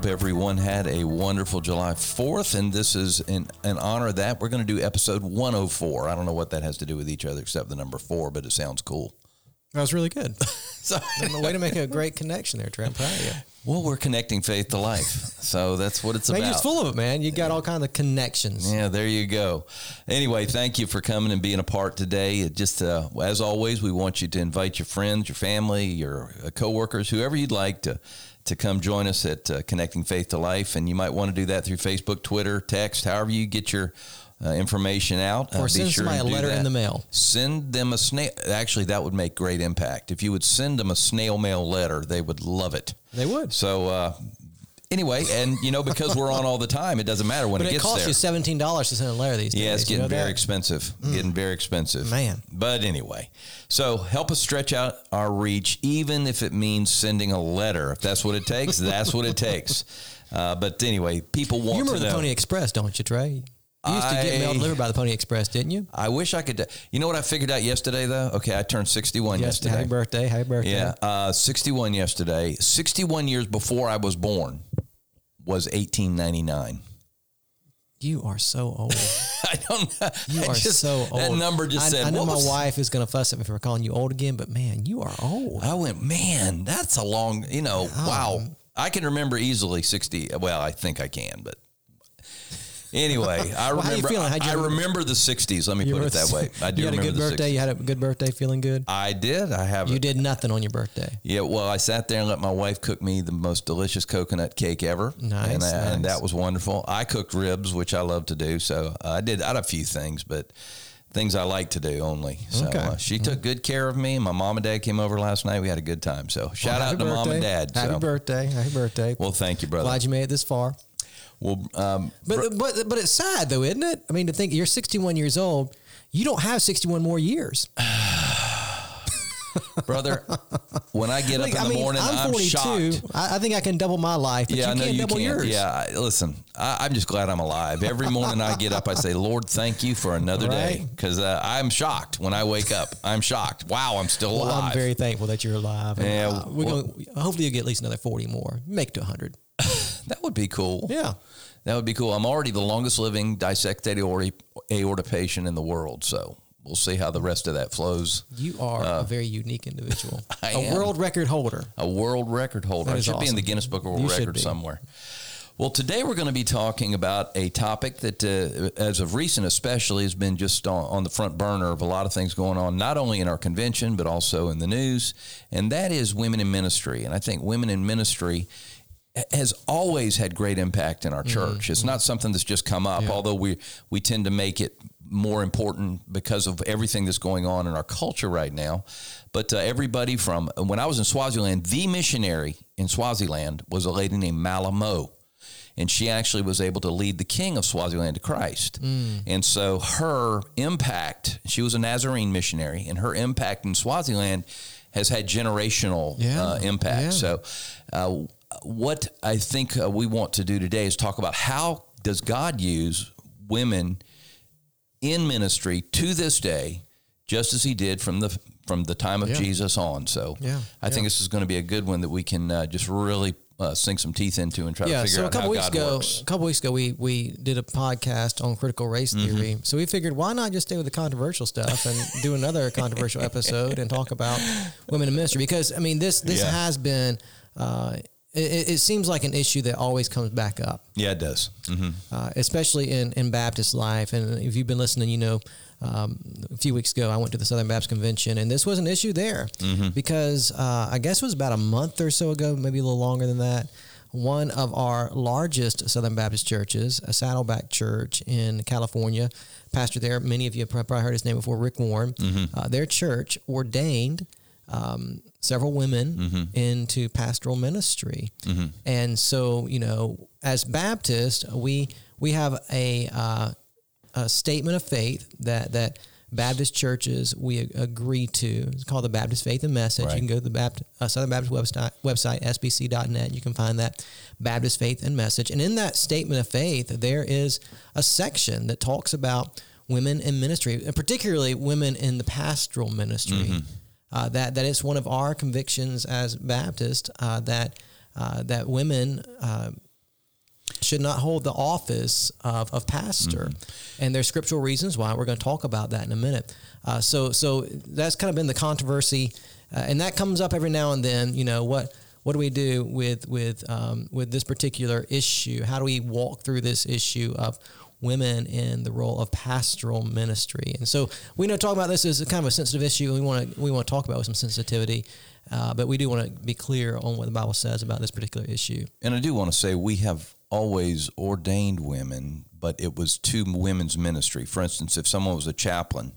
Hope everyone had a wonderful July 4th, and this is in, in honor of that. We're going to do episode 104. I don't know what that has to do with each other except the number four, but it sounds cool. That was really good. so, way to make a great connection there, Trey. I'm proud of you. Well, we're connecting faith to life. So that's what it's man, about. You're just full of it, man. You got all kinds of connections. Yeah, there you go. Anyway, thank you for coming and being a part today. It just uh, as always, we want you to invite your friends, your family, your uh, coworkers, whoever you'd like to to come join us at uh, Connecting Faith to Life. And you might want to do that through Facebook, Twitter, text, however you get your uh, information out. Or uh, send sure somebody a letter that. in the mail. Send them a snail. Actually, that would make great impact. If you would send them a snail mail letter, they would love it. They would. So, uh, anyway, and you know, because we're on all the time, it doesn't matter when but it, it gets costs you seventeen dollars to send a letter these days. Yeah, it's getting you know very that? expensive. Mm. Getting very expensive, man. But anyway, so help us stretch out our reach, even if it means sending a letter. If that's what it takes, that's what it takes. Uh, but anyway, people want you remember to the know. Pony Express, don't you, Trey? You used to get mail delivered by the Pony Express, didn't you? I wish I could. You know what I figured out yesterday, though? Okay, I turned 61 Yes. yesterday. Happy birthday! Happy birthday! Yeah, uh, 61 yesterday. 61 years before I was born was 1899. You are so old. I don't know. You I are just- so old. That number just I, said. I know my was- wife is going to fuss at me for calling you old again, but man, you are old. I went, man, that's a long, you know, wow. I can remember easily 60. Well, I think I can, but anyway, I Well, how you remember, feeling? You- I remember the 60s. Let me put it that way. I do you had a good the birthday. 60s. You had a good birthday, feeling good. I did. I have You did nothing on your birthday. Yeah, well, I sat there and let my wife cook me the most delicious coconut cake ever. Nice, and, I- and that was wonderful. I cooked ribs, which I love to do. So uh, I did. I had a few things, but things I like to do only. So Okay. uh, she took good care of me. My mom and dad came over last night. We had a good time. So shout Well, out to happy mom and dad. Happy so. birthday! Happy birthday! Well, thank you, brother. Glad you made it this far. Well, um, But but but it's sad though, isn't it? I mean, to think you're 61 years old, you don't have 61 more years. brother, when I get up in I the mean, morning, I'm I'm 42. shocked. I, I think I can double my life, but Yeah, I you know can't you double can. yours. Yeah, I, listen, I, I'm just glad I'm alive. Every morning I get up, I say, Lord, thank you for another day. Because uh, I'm shocked when I wake up. I'm shocked. Wow, I'm still Well, alive. I'm very thankful that you're alive. And, Yeah, uh, we're well- going. Hopefully, you get at least another 40 more. Make it to 100. that would be cool. Yeah. That would be cool. I'm already the longest living dissected aorta, aorta patient in the world. So we'll see how the rest of that flows. You are a very unique individual. Uh, I a am. world record holder. a world record holder. I should be in the. Guinness Book of World You Records somewhere. Well, today we're going to be talking about a topic that, uh, as of recent, especially, has been just on, on the front burner of a lot of things going on, not only in our convention, but also in the news, and that is women in ministry. And I think women in ministry has always had great impact in our church. It's not something that's just come up, although we we tend to make it more important because of everything that's going on in our culture right now. But uh, everybody from when I was in Swaziland, the missionary in Swaziland was a lady named Malamo. And she actually was able to lead the king of Swaziland to Christ. And so her impact, she was a Nazarene missionary, and her impact in Swaziland has had generational Yeah. uh, impact. Yeah. So, uh, what I think uh, we want to do today is talk about how does God use women in ministry to this day, just as He did from the from the time of Yeah. Jesus on. So, Yeah, I think this is going to be a good one that we can uh, just really uh, sink some teeth into and try Yeah. to figure So a couple how weeks God ago, works. a couple weeks ago, we we did a podcast on critical race Mm-hmm. theory. So we figured, why not just stay with the controversial stuff and do another controversial episode and talk about women in ministry? Because I mean, this this Yeah. has been. Uh, it, it seems like an issue that always comes back up. Yeah, it does. hmm uh, especially in, in Baptist life. And if you've been listening, you know, um, a few weeks ago, I went to the Southern Baptist Convention, and this was an issue there because uh, I guess it was about a month or so ago, maybe a little longer than that. One of our largest Southern Baptist churches, a Saddleback Church in California, pastor there, many of you have probably heard his name before, Rick Warren. Uh, their church ordained um, several women Mm-hmm. into pastoral ministry, and so you know, as Baptists, we we have a, uh, a statement of faith that that Baptist churches we ag- agree to. It's called the Baptist Faith and Message. Right. You can go to the Baptist, uh, Southern Baptist website, website sbc.net. You can find that Baptist Faith and Message, and in that statement of faith, there is a section that talks about women in ministry, and particularly women in the pastoral ministry. Uh, that that it's one of our convictions as Baptists uh, that uh, that women uh, should not hold the office of, of pastor, and there's scriptural reasons why. We're going to talk about that in a minute. Uh, so so that's kind of been the controversy, uh, and that comes up every now and then. You know what. What do we do with with um, with this particular issue? How do we walk through this issue of women in the role of pastoral ministry. And so we know talking about this is kind of a sensitive issue. We want to we want to talk about it with some sensitivity, uh, but we do want to be clear on what the Bible says about this particular issue. And I do want to say we have always ordained women, but it was to women's ministry. For instance, if someone was a chaplain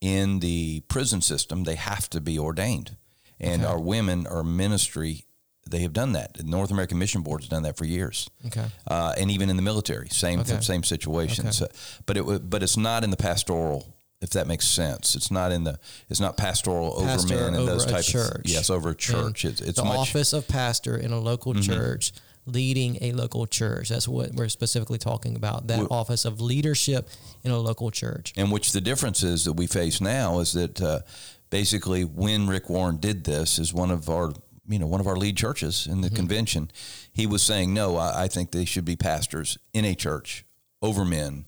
in the prison system, they have to be ordained. And Okay. our women are ministry. They have done that. The North American Mission Board has done that for years. Okay. Uh, and even in the military, same Okay. same situation. Okay. So, but it but it's not in the pastoral. If that makes sense, it's not in the. It's not pastoral over Pastor men and over those types. type church. of. Yes, over church. It's, it's the much. Mm-hmm. office of pastor in a local church, leading a local church. That's what we're specifically talking about. That Well- office of leadership in a local church. And which the difference is that we face now is that uh, basically when Rick Warren did this is one of our you know one of our lead churches in the Mm-hmm. convention. He was saying no, I, I think they should be pastors in a church over men,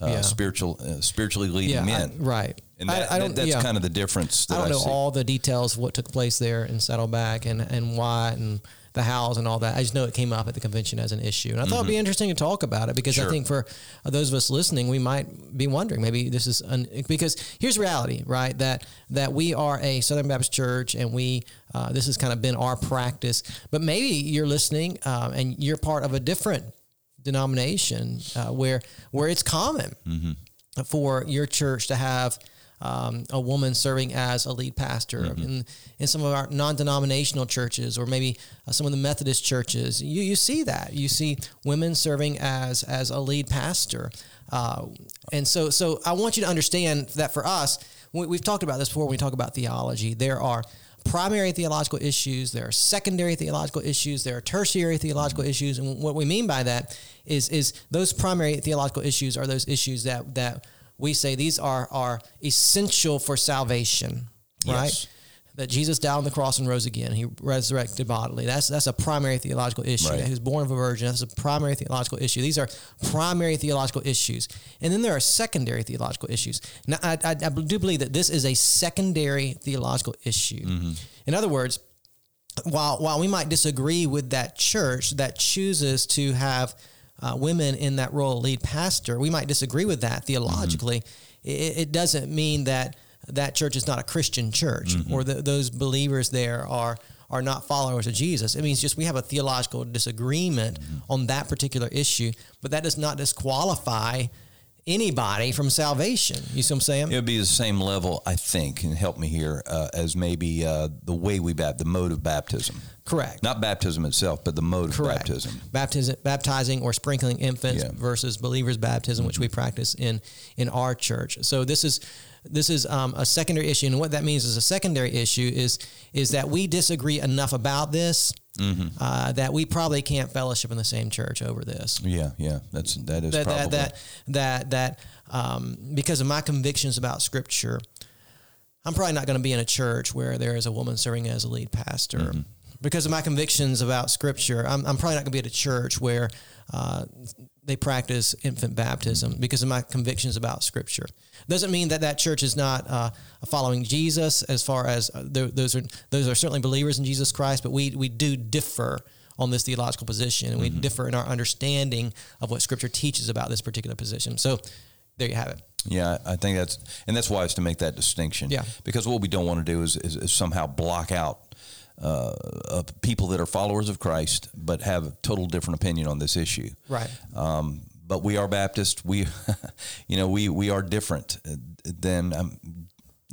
uh, Yeah. spiritual uh, spiritually leading Yeah, I- men. right. And that, that- that's yeah. kind of the difference. That I don't know all the details of what took place there in Saddleback and, and why and the hows and all that. I just know it came up at the convention as an issue. And I thought it'd be interesting to talk about it because I Mm-hmm. Think for those of us listening, we might be wondering maybe this is un, because here's reality, right? That that we are a Southern Baptist church and we uh, this has kind of been our practice. But maybe you're listening um, and you're part of a different denomination uh, where where it's common for your church to have um, a woman serving as a lead pastor in, in some of our non-denominational churches or maybe uh, some of the Methodist churches. You, you see that. You see women serving as as a lead pastor, uh, and so so I want you to understand that for us, we, we've talked about this before. When we talk about theology, there are primary theological issues, there are secondary theological issues, there are tertiary theological issues, and what we mean by that is is those primary theological issues are those issues that that we say these are are essential for salvation, right? Yes. That Jesus died on the cross and rose again. He resurrected bodily. That's that's a primary theological issue. Right. That he was born of a virgin. That's a primary theological issue. These are primary theological issues. And then there are secondary theological issues. Now, I, I, I do believe that this is a secondary theological issue. Mm-hmm. In other words, while while we might disagree with that church that chooses to have uh, women in that role lead pastor, we might disagree with that theologically. Mm-hmm. It, it doesn't mean that that church is not a Christian church mm-hmm. or that those believers there are are not followers of Jesus. It means just we have a theological disagreement mm-hmm. on that particular issue, but that does not disqualify anybody from salvation. You see what I'm saying? It would be the same level, I think, and help me here, uh, as maybe uh, the way we baptize, the mode of baptism. Correct. Not baptism itself, but the mode Correct. of baptism. Baptism, baptizing or sprinkling infants Yeah. Mm-hmm. versus believers baptism, which we practice in in our church. So this is this is um, a secondary issue, and what that means is a secondary issue is is that we disagree enough about this Mm-hmm. uh, that we probably can't fellowship in the same church over this. Yeah, yeah, that's that is That probably that that that that um, because of my convictions about Scripture, I'm probably not going to be in a church where there is a woman serving as a lead pastor. Mm-hmm. Because of my convictions about Scripture, I'm, I'm probably not going to be at a church where uh, they practice infant baptism because of my convictions about Scripture. Doesn't mean that that church is not uh, following Jesus. As far as uh, th- those are those are certainly believers in Jesus Christ, but we we do differ on this theological position, and we differ in our understanding of what Scripture teaches about this particular position. So, there you have it. Yeah, I think that's and that's wise to make that distinction. Yeah. because what we don't want to do is, is, is somehow block out uh, uh, people that are followers of Christ but have a total different opinion on this issue. Right. Um, but we are Baptist. We, you know, we we are different than um,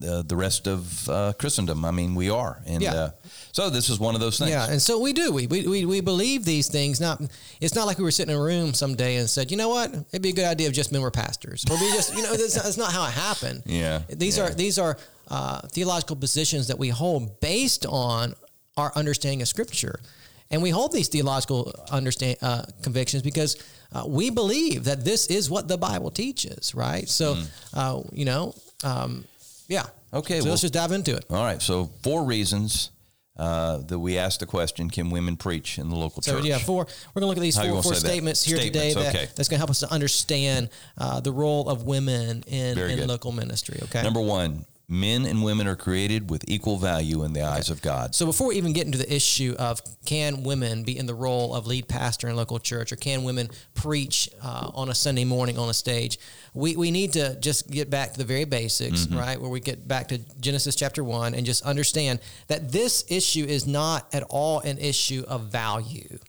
uh, the rest of uh, Christendom. I mean, we are, and Yeah. uh, so this is one of those things. Yeah, and so we do. We, we we we believe these things. Not it's not like we were sitting in a room someday and said, you know what, it'd be a good idea if just men were pastors, or we just you know that's, that's not how it happened. Yeah, these yeah. are these are uh, theological positions that we hold based on our understanding of Scripture, and we hold these theological understand uh, convictions because uh, we believe that this is what the Bible teaches. Right. So, uh, you know, um, yeah. Okay, So well- let's just dive into it. All right. So four reasons uh, that we asked the question: Can women preach in the local church? So church? yeah, four. We're gonna look at these How four, four say that? statements here today. Statements, That, okay. That's gonna help us to understand uh, the role of women in, in local ministry. Okay. Number one: Men and women are created with equal value in the eyes of God. so before we even get into the issue of can women be in the role of lead pastor in a local church or can women preach uh, on a Sunday morning on a stage, we, we need to just get back to the very basics, Mm-hmm. right? Where we get back to Genesis chapter one and just understand that this issue is not at all an issue of value.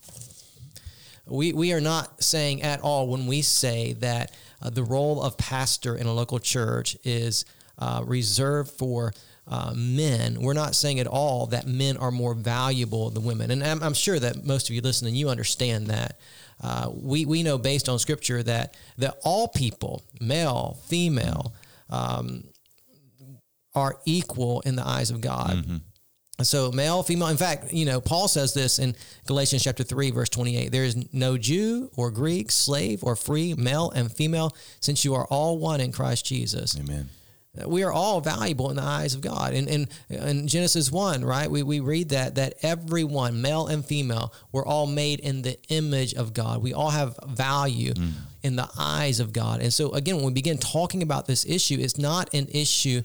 We, we are not saying at all when we say that uh, the role of pastor in a local church is uh, reserved for uh, men. We're not saying at all that men are more valuable than women. And I'm, I'm sure that most of you listening, you understand that. Uh, we, we know based on scripture that, that all people, male, female, um, are equal in the eyes of God. So male, female. In fact, you know, Paul says this in Galatians chapter 3, verse 28. There is no Jew or Greek, slave or free, male and female, since you are all one in Christ Jesus. Amen. We are all valuable in the eyes of God. And in, in Genesis 1, right, we, we read that that everyone, male and female, we're all made in the image of God. We all have value mm. in the eyes of God. And so again, when we begin talking about this issue, it's not an issue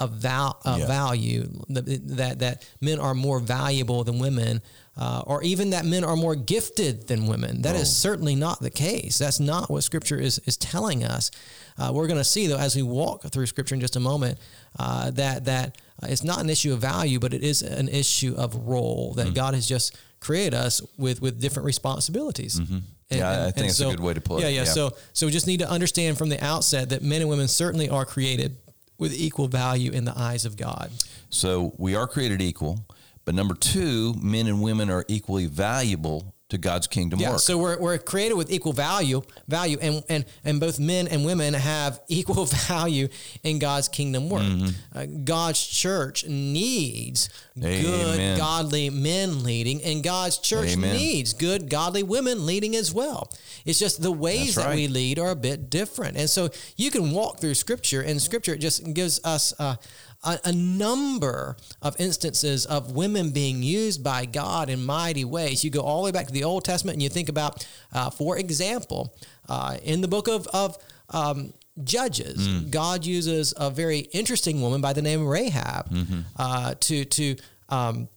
of val- uh, Yeah. value that, that men are more valuable than women uh, or even that men are more gifted than women. That is certainly not the case. That's not what scripture is is telling us. Uh, we're going to see though as we walk through scripture in just a moment uh, that that uh, it's not an issue of value but it is an issue of role that God has just created us with with different responsibilities. And- Yeah, I think and that's a good way to put yeah, it. yeah Yeah. so so we just need to understand from the outset that men and women certainly are created with equal value in the eyes of God. So we are created equal, but number two, men and women are equally valuable to God's kingdom Yeah, work. so we're, we're created with equal value, value, and, and and both men and women have equal value in God's kingdom work. Mm-hmm. Uh, God's church needs Amen. good, godly men leading, and God's church Amen. needs good, godly women leading as well. It's just the ways That's that we lead are a bit different, and so you can walk through Scripture, and Scripture just gives us. Uh, a, a number of instances of women being used by God in mighty ways. You go all the way back to the Old Testament and you think about, uh, for example, uh, in the book of, of um, Judges, God uses a very interesting woman by the name of Rahab uh, to to um,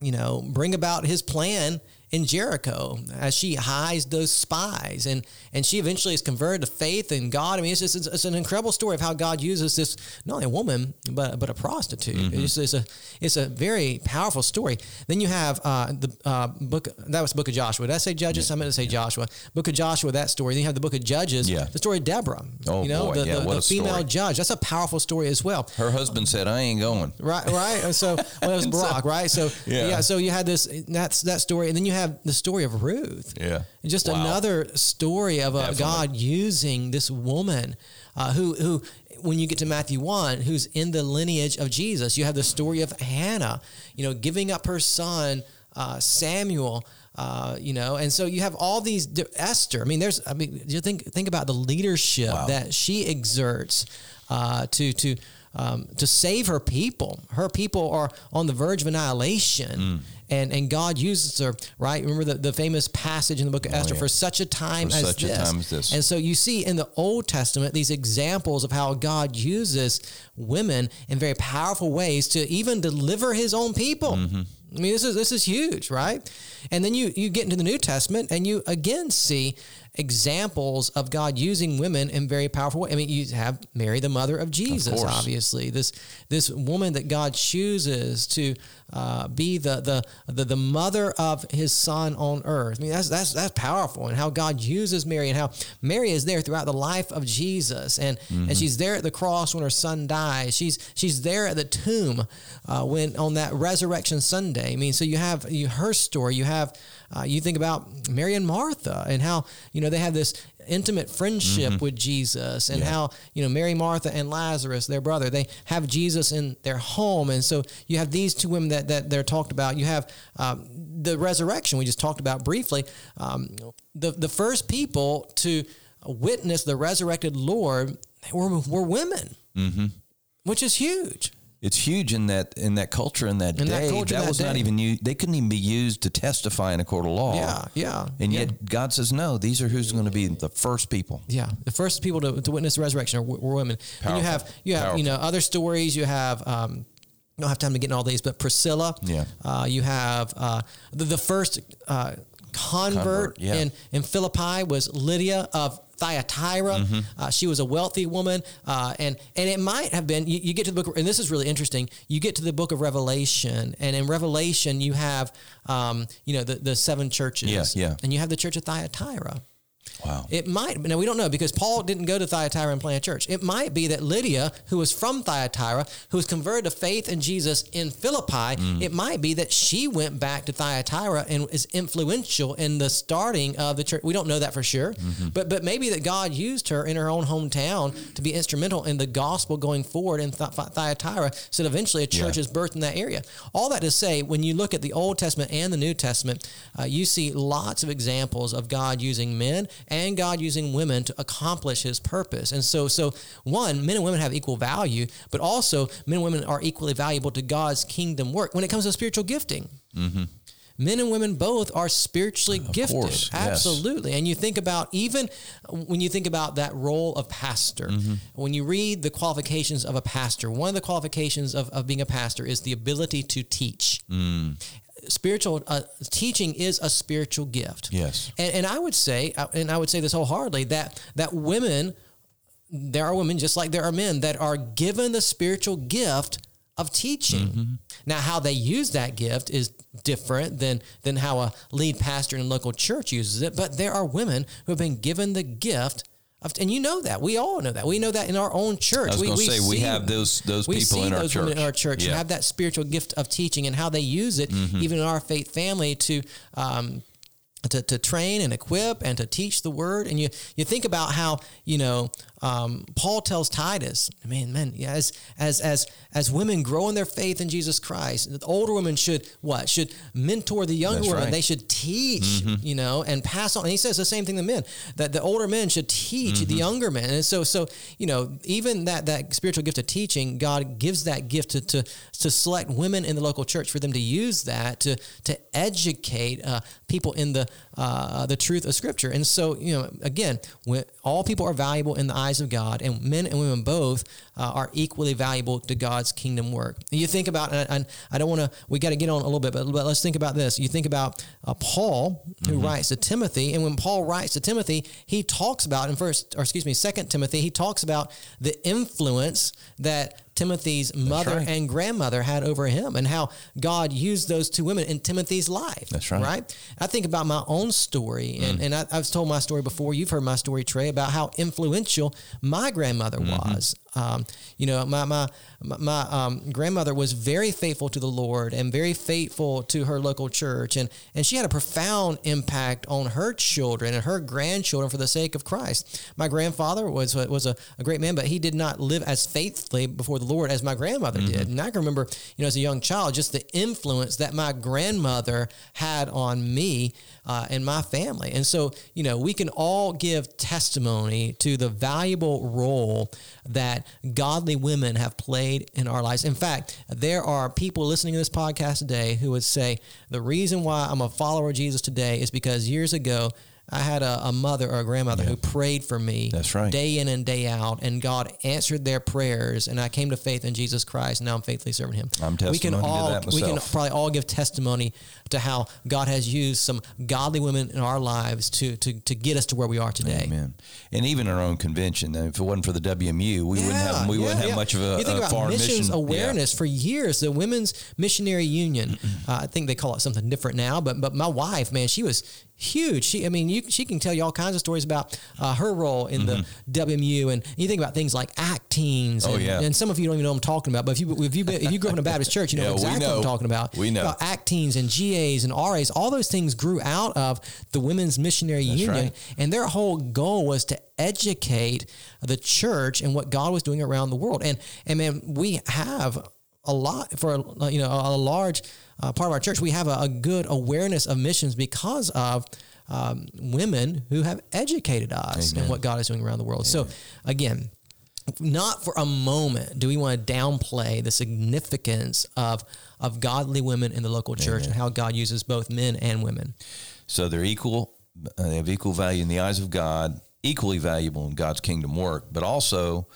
you know bring about his plan in Jericho as she hides those spies and and she eventually is converted to faith in God. I mean, it's just it's, it's an incredible story of how God uses this not only a woman but but a prostitute. It's, it's a it's a very powerful story. Then you have uh, the uh, book that was the book of Joshua. Did I say Judges? I meant to say Joshua. Book of Joshua. That story. Then you have the book of Judges. Yeah. The story of Deborah. Oh, you know boy. the, Yeah, the, what the a female story. judge. That's a powerful story as well. Her husband said, "I ain't going." Right, right. And so, well, it was Barak, right? So, Yeah. yeah. So you had this, that's that story, and then you have the story of Ruth. Yeah. And just Wow. another story of a God using this woman, uh, who who. When you get to Matthew 1, who's in the lineage of Jesus, you have the story of Hannah, you know, giving up her son, uh, Samuel, uh, you know, and so you have all these Esther. I mean, there's, I mean, you think think about the leadership Wow. that she exerts uh, to to um, to save her people. Her people are on the verge of annihilation. Mm. And, and God uses her, right? Remember the, the famous passage in the book of Esther Oh, yeah. for such a time For as such a this. time as this. And so you see in the Old Testament these examples of how God uses women in very powerful ways to even deliver his own people. Mm-hmm. I mean, this is this is huge, right? And then you you get into the New Testament and you again see examples of God using women in very powerful ways. I mean, you have Mary, the mother of Jesus, course. obviously. This this woman that God chooses to uh, be the, the the the mother of His Son on earth. I mean, that's that's that's powerful, and how God uses Mary, and how Mary is there throughout the life of Jesus, and and she's there at the cross when her son dies. She's she's there at the tomb uh, when on that resurrection Sunday. I mean, so you have you, her story. You have uh, you think about Mary and Martha, and how you know they have this intimate friendship with Jesus, and Yeah. how you know Mary, Martha, and Lazarus, their brother, they have Jesus in their home, and so you have these two women that that they're talked about. You have um, the resurrection we just talked about briefly. Um, the the first people to witness the resurrected Lord were were women, Mm-hmm. which is huge. It's huge in that in that culture in that In day. that culture, that was not even used. They couldn't even be used to testify in a court of law. Yeah, yeah, And yeah. yet God says no. These are who's going to be the first people. Yeah, the first people to, to witness the resurrection are, were women. And you have you have you know other stories. You have um, don't have time to get in all these, but Priscilla. Yeah. Uh, you have uh, the, the first uh, convert, Convert, yeah. in in Philippi was Lydia of Thyatira. Mm-hmm. Uh, she was a wealthy woman, uh, and and it might have been. You, you get to the book, and this is really interesting. You get to the book of Revelation, and in Revelation you have, um, you know, the the seven churches. Yeah, yeah. And you have the church of Thyatira. Wow. It might, now we don't know because Paul didn't go to Thyatira and plant a church. It might be that Lydia, who was from Thyatira, who was converted to faith in Jesus in Philippi, Mm. it might be that she went back to Thyatira and is influential in the starting of the church. We don't know that for sure, Mm-hmm. but but maybe that God used her in her own hometown to be instrumental in the gospel going forward in Th- Thyatira, so that eventually a church Yeah. is birthed in that area. All that to say, when you look at the Old Testament and the New Testament, uh, you see lots of examples of God using men and God using women to accomplish His purpose. And so, so one, men and women have equal value, but also men and women are equally valuable to God's kingdom work when it comes to spiritual gifting. Men and women both are spiritually gifted. course, yes. Absolutely. And you think about even when you think about that role of pastor, Mm-hmm. when you read the qualifications of a pastor, one of the qualifications of, of being a pastor is the ability to teach. Mm. Spiritual uh, teaching is a spiritual gift. Yes. And, and I would say, uh, and I would say this wholeheartedly, that that women, there are women just like there are men that are given the spiritual gift of teaching. Now, how they use that gift is different than than how a lead pastor in a local church uses it. But there are women who have been given the gift of, and you know that we all know that we know that in our own church. I was we, going to say we see- have those those we people in our those church. women in our church Yeah. and have that spiritual gift of teaching and how they use it, Mm-hmm. even in our faith family, to um, to, to train and equip and to teach the word. And you you think about how you know um, Paul tells Titus, I mean, man, yeah, as as as as women grow in their faith in Jesus Christ, the older women should what should mentor the younger That's women. right. They should teach, you know, and pass on. And he says the same thing to men that the older men should teach the younger men. And so so you know even that that spiritual gift of teaching, God gives that gift to to to select women in the local church for them to use that to to educate uh, people in the uh, the truth of Scripture. And so you know again, when all people are valuable in the eyes of God, and men and women both uh, are equally valuable to God's kingdom work. And you think about, and I, and I don't want to, we got to get on a little bit, but, but let's think about this. You think about uh, Paul, who writes to Timothy, and when Paul writes to Timothy, he talks about in first, or excuse me, Second Timothy, he talks about the influence that Timothy's mother right. and grandmother had over him, and how God used those two women in Timothy's life. That's right. Right. I think about my own story, and, and I, I've told my story before. You've heard my story, Trey, about how influential my grandmother was. Um, you know, my my my um, grandmother was very faithful to the Lord and very faithful to her local church, and and she had a profound impact on her children and her grandchildren for the sake of Christ. My grandfather was was a, a great man, but he did not live as faithfully before the Lord as my grandmother did. And I can remember, you know, as a young child, just the influence that my grandmother had on me uh, and my family. And so, you know, we can all give testimony to the valuable role that godly women have played in our lives. In fact, there are people listening to this podcast today who would say, the reason why I'm a follower of Jesus today is because years ago, I had a, a mother or a grandmother who prayed for me. That's right. Day in and day out, and God answered their prayers, and I came to faith in Jesus Christ. And now I'm faithfully serving Him. I'm we can testimony to all that we can probably all give testimony to how God has used some godly women in our lives to to to get us to where we are today. Amen. And even our own convention, if it wasn't for the WMU, we wouldn't have we yeah, wouldn't have yeah. much of a, You think a about foreign missions mission awareness for years. The Women's Missionary Union, uh, I think they call it something different now. But but my wife, man, she was huge. She, I mean, you, she can tell you all kinds of stories about uh, her role in the WMU, and you think about things like Acteens. Oh, and, yeah. and some of you don't even know what I'm talking about. But if you if you been, if you grew up in a Baptist church, you know Yeah, exactly what I'm talking about. We know. About Acteens and GAs and RAs. All those things grew out of the Women's Missionary Union, right. and their whole goal was to educate the church and what God was doing around the world. And and man, we have a lot for a, you know a large uh, part of our church. We have a, a good awareness of missions because of. Um, women who have educated us Amen. what God is doing around the world. So, again, not for a moment do we want to downplay the significance of of godly women in the local church and how God uses both men and women. So they're equal. Uh, they have equal value in the eyes of God, equally valuable in God's kingdom work. But also,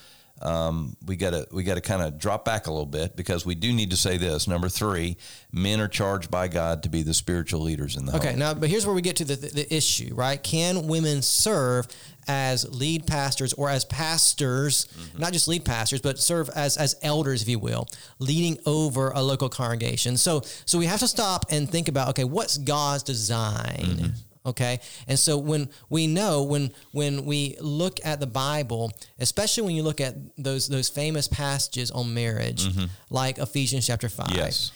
um, we got to we got to kind of drop back a little bit because we do need to say this. Number three, men are charged by God to be the spiritual leaders in the Okay, home. Okay, now, but here's where we get to the, the, the issue, right? Can women serve as lead pastors or as pastors, not just lead pastors, but serve as, as elders, if you will, leading over a local congregation? So, so we have to stop and think about, okay, what's God's design? Okay, and so when we know when when we look at the Bible, especially when you look at those those famous passages on marriage, like Ephesians chapter five, Yes.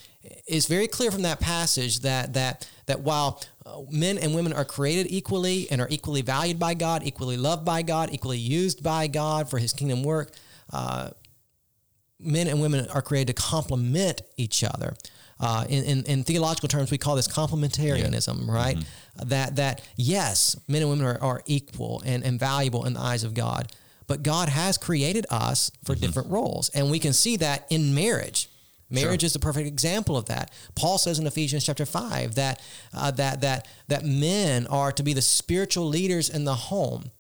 it's very clear from that passage that that that while uh, men and women are created equally and are equally valued by God, equally loved by God, equally used by God for His kingdom work, uh, men and women are created to complement each other. Uh, in, in, in theological terms, we call this complementarianism, right? That that yes, men and women are, are equal and, and valuable in the eyes of God, but God has created us for different roles, and we can see that in marriage. Marriage is the perfect example of that. Paul says in Ephesians chapter five that uh, that that that men are to be the spiritual leaders in the home,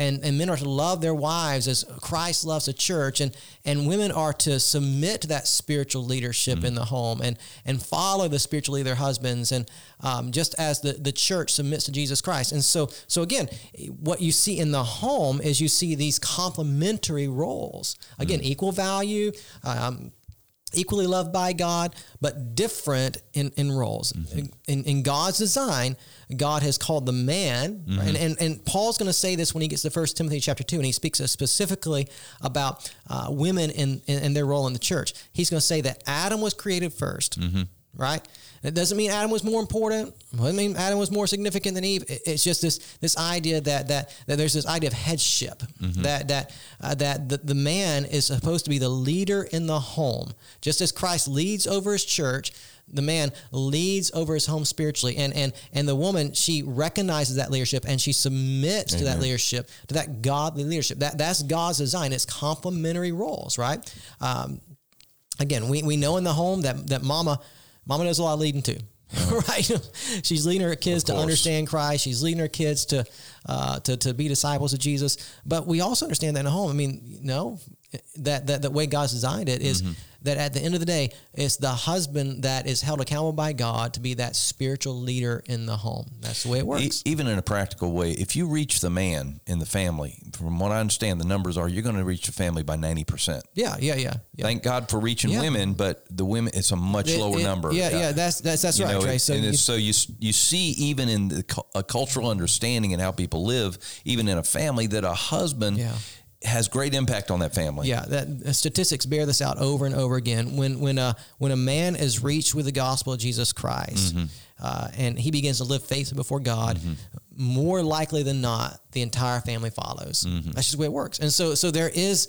and and men are to love their wives as Christ loves the church, and and women are to submit to that spiritual leadership in the home, and and follow the spiritual leader of their husbands, and um, just as the the church submits to Jesus Christ, and so so again, what you see in the home is you see these complementary roles. Again, equal value. Um, equally loved by God, but different in, in roles. Mm-hmm. In, in God's design, God has called the man, mm-hmm. and, and, and Paul's going to say this when he gets to 1 Timothy chapter 2, and he speaks specifically about uh, women in, in, in their role in the church. He's going to say that Adam was created 1st right? It doesn't mean Adam was more important. It doesn't mean Adam was more significant than Eve. It's just this this idea that that that there's this idea of headship that that uh, that the, the man is supposed to be the leader in the home, just as Christ leads over his church. The man leads over his home spiritually, and and and the woman she recognizes that leadership and she submits to that leadership, to that godly leadership. That that's God's design. It's complementary roles, right? Um, again, we, we know in the home that that mama mama does a lot of leading too. right, she's leading her kids to understand Christ. She's leading her kids to, uh, to to be disciples of Jesus. But we also understand that in the home. I mean, no, that that the way God's designed it is that at the end of the day, it's the husband that is held accountable by God to be that spiritual leader in the home. That's the way it works. even in a practical way, if you reach the man in the family, from what I understand, the numbers are you're going to reach the family by 90%. yeah, yeah, yeah. yeah. Thank God for reaching Yeah. women, but the women, it's a much It- lower it- number. Yeah, yeah, that's that's that's You right, know, Trey. So and you- it's, so you you see even in the a cultural understanding and how people live, even in a family, that a husband Yeah. Has great impact on that family. Yeah, that uh, statistics bear this out over and over again. When when a when a man is reached with the gospel of Jesus Christ, Mm-hmm. uh, and he begins to live faithfully before God, more likely than not, the entire family follows. Mm-hmm. That's just the way it works. And so so there is.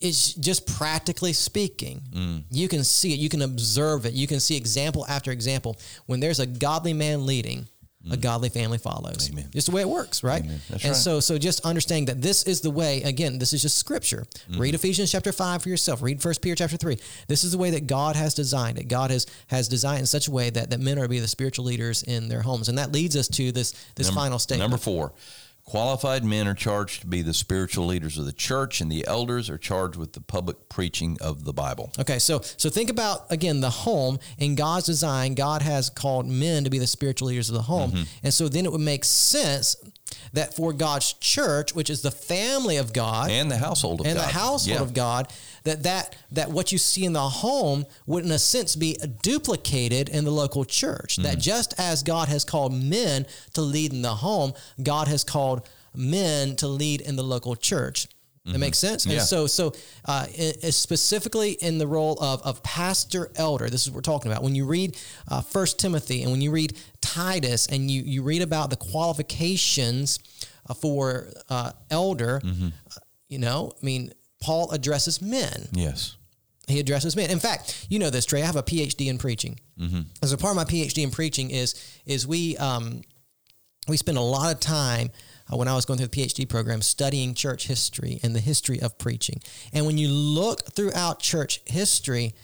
It's just practically speaking, Mm. you can see it, you can observe it, you can see example after example. When there's a godly man leading, a godly family follows. Amen. Just the way it works, right? And right. so so just understanding that this is the way, again, this is just scripture. Mm-hmm. Read Ephesians chapter five for yourself. Read First Peter chapter three. This is the way that God has designed it. God has has designed in such a way that, that men are to be the spiritual leaders in their homes. And that leads us to this this final statement. Number four, qualified men are charged to be the spiritual leaders of the church, and the elders are charged with the public preaching of the Bible. Okay, so so think about again the home in God's design. God has called men to be the spiritual leaders of the home, Mm-hmm. and so then it would make sense that for God's church, which is the family of God And the household of and God. the household Yeah. of God, that that that what you see in the home would in a sense be duplicated in the local church. Mm-hmm. That just as God has called men to lead in the home, God has called men to lead in the local church. That makes sense. Mm-hmm. Yeah. And so, so uh, specifically in the role of, of pastor elder, this is what we're talking about. When you read uh, First Timothy and when you read Titus and you you read about the qualifications uh, for uh, elder, Mm-hmm. uh, you know, I mean, Paul addresses men. Yes. He addresses men. In fact, you know this, Trey. I have a PhD in preaching. As a part of my PhD in preaching is is we um, we spend a lot of time uh, when I was going through the PhD program studying church history and the history of preaching. And when you look throughout church history,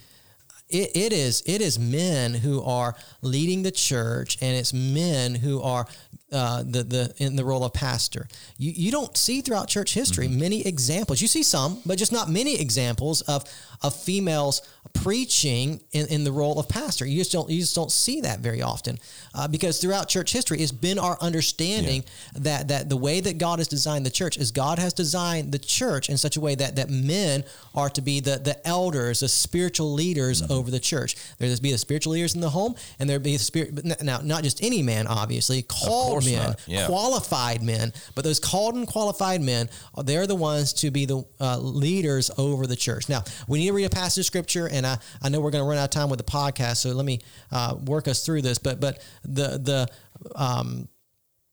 it, it is it is men who are leading the church, and it's men who are uh, the the in the role of pastor. You you don't see throughout church history many examples. You see some, but just not many examples of of females preaching in, in the role of pastor. You just don't you just don't see that very often uh, because throughout church history, it's been our understanding that that the way that God has designed the church is God has designed the church in such a way that that men are to be the the elders, the spiritual leaders over the church. There's to be the spiritual leaders in the home, and there be the spirit. Now, not just any man, obviously, called men. Yeah. qualified men, but those called and qualified men, they're the ones to be the uh, leaders over the church. Now, we need to read a passage of scripture, and I, I know we're going to run out of time with the podcast, so let me uh, work us through this. But but the the um,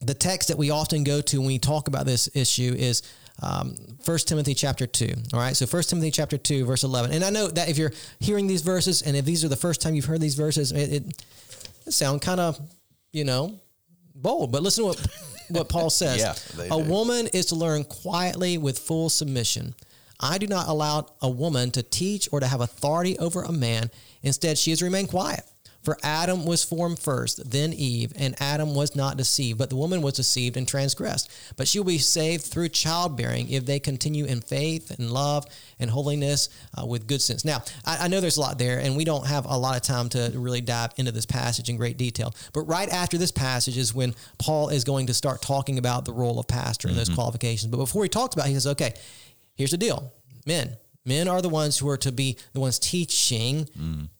the text that we often go to when we talk about this issue is um, 1 Timothy chapter 2. All right. So 1 Timothy chapter 2, verse 11. And I know that if you're hearing these verses and if these are the first time you've heard these verses, it, it, it sound kind of, you know, bold. But listen to what, what Paul says. Yeah, a do. woman is to learn quietly with full submission. I do not allow a woman to teach or to have authority over a man. Instead, she is to remain quiet. For Adam was formed first, then Eve, and Adam was not deceived, but the woman was deceived and transgressed. But she will be saved through childbearing if they continue in faith and love and holiness uh, with good sense. Now, I, I know there's a lot there, and we don't have a lot of time to really dive into this passage in great detail. But right after this passage is when Paul is going to start talking about the role of pastor and those qualifications. But before he talks about it, he says, okay, here's the deal men men are the ones who are to be the ones teaching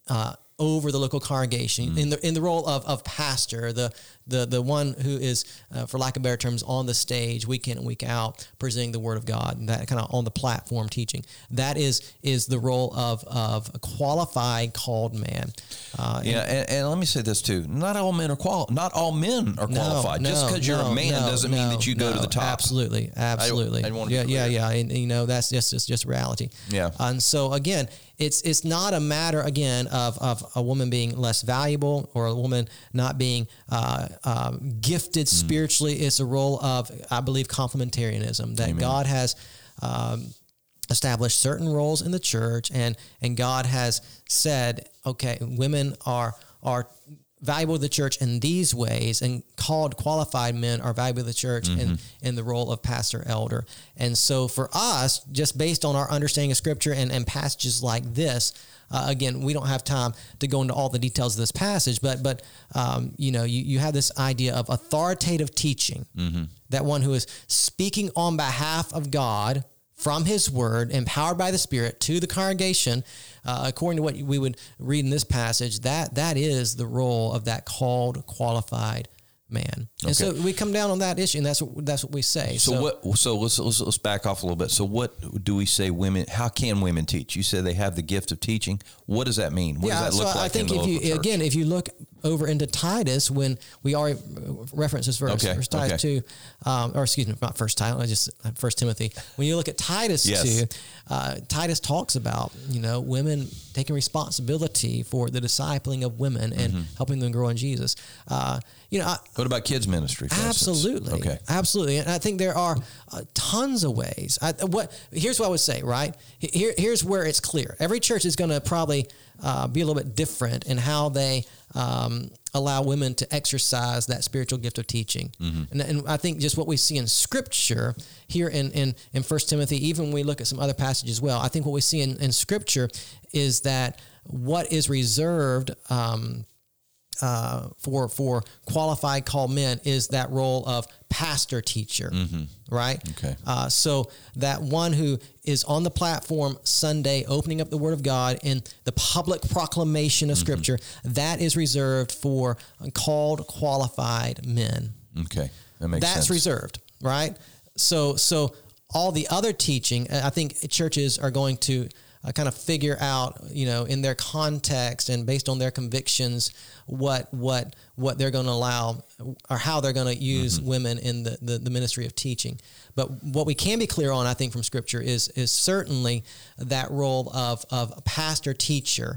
uh, over the local congregation in the in the role of, of pastor the the the one who is uh, for lack of better terms on the stage week in and week out presenting the word of god and that kind of on the platform teaching that is is the role of of a qualified called man uh, Yeah, and, and let me say this too: not all men are qual. Not all men are No, qualified. Just no, because you're a man no, doesn't mean that you go to the top. Absolutely, absolutely. I to yeah, yeah, yeah. And you know that's just just, just reality. Yeah. And so again, it's it's not a matter again of of a woman being less valuable or a woman not being uh, um, gifted Mm. spiritually. It's a role of I believe complementarianism that God has. Um, established certain roles in the church and and God has said okay women are are valuable to the church in these ways and called qualified men are valuable to the church in in the role of pastor elder. And so for us just based on our understanding of scripture and, and passages like this uh, again we don't have time to go into all the details of this passage but but um, you know you, you have this idea of authoritative teaching that one who is speaking on behalf of God from his word, empowered by the Spirit to the congregation, uh, according to what we would read in this passage, that that is the role of that called, qualified man. And so we come down on that issue, and that's what that's what we say. So, what? So let's, let's let's back off a little bit. So what do we say? Women? How can women teach? You said they have the gift of teaching. What does that mean? What yeah, does that so look I like? think in the if you church? again, if you look over into Titus when we already reference this verse, Okay, First Titus okay. two, um, or excuse me, not First Titus, I just First Timothy. When you look at Titus Yes. two, uh, Titus talks about you know women taking responsibility for the discipling of women and Mm-hmm. helping them grow in Jesus. Uh, you know, I, What about kids ministry? for instance? Absolutely. Okay. Absolutely. And I think there are uh, tons of ways. I, what here's what I would say. Right here, here's where it's clear. Every church is going to probably uh, be a little bit different in how they um, allow women to exercise that spiritual gift of teaching. And, and I think just what we see in Scripture here in in in First Timothy, even when we look at some other passages as well, I think what we see in, in Scripture is that what is reserved. Um, uh, for for qualified called men is that role of pastor teacher, right? Okay. Uh, so that one who is on the platform Sunday, opening up the Word of God in the public proclamation of Scripture, that is reserved for called qualified men. Okay. That makes sense. That's sense. reserved, right? So so all the other teaching, I think churches are going to uh, kind of figure out, you know, in their context and based on their convictions, what what what they're going to allow or how they're going to use women in the, the the ministry of teaching. But what we can be clear on, I think, from Scripture is is certainly that role of of pastor teacher,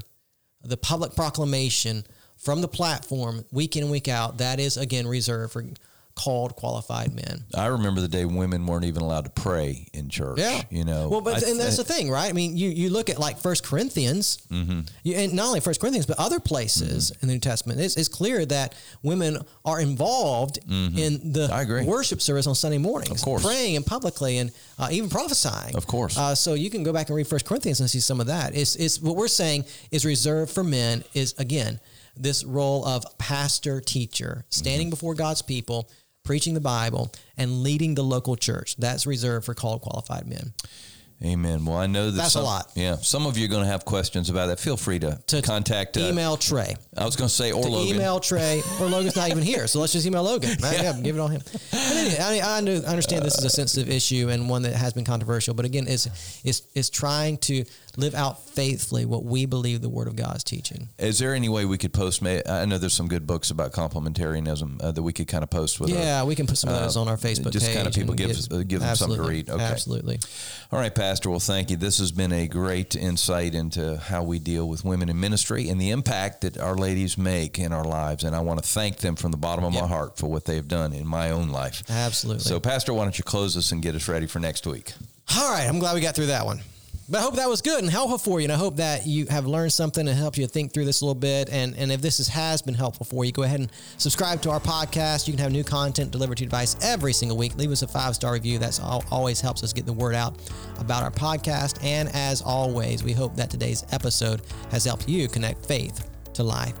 the public proclamation from the platform week in week out. That is again reserved for called qualified men. I remember the day women weren't even allowed to pray in church. Yeah, You know. Well, but I and that's thi- the thing, right? I mean, you you look at like First Corinthians, Mm-hmm. you, and not only First Corinthians, but other places in the New Testament. It's, it's clear that women are involved in the Mm-hmm. I agree. worship service on Sunday mornings, Of course. praying and publicly, and uh, even prophesying. Of course. Uh, so you can go back and read First Corinthians and see some of that. It's, it's what we're saying is reserved for men. Is again this role of pastor teacher, standing Mm-hmm. before God's people. Preaching the Bible and leading the local church. That's reserved for called qualified men. Amen. Well, I know that That's a lot. Yeah, some of you are going to have questions about that. Feel free to, to contact. Uh, email Trey. I was going to say or To Logan. email Trey, or Logan's not even here, so let's just email Logan. Right? Yeah. give it on him. Anyway, I, I I understand this is a sensitive issue and one that has been controversial, but again, it's, it's, it's trying to live out faithfully what we believe the Word of God is teaching. Is there any way we could post? may- I know there's some good books about complementarianism uh, that we could kind of post with. our- Yeah, we can put some of those on our Facebook Uh, just kind of people and give uh, give them something to read. Okay. Absolutely. All right, Pastor. Well, thank you. This has been a great insight into how we deal with women in ministry and the impact that our ladies make in our lives. And I want to thank them from the bottom of my heart for what they've done in my own life. Absolutely. So, Pastor, why don't you close us and get us ready for next week? All right, I'm glad we got through that one. But I hope that was good and helpful for you. And I hope that you have learned something and helped you think through this a little bit. And, and if this is, has been helpful for you, go ahead and subscribe to our podcast. You can have new content delivered to your device every single week. Leave us a five star review. That's all, always helps us get the word out about our podcast. And as always, we hope that today's episode has helped you connect faith to life.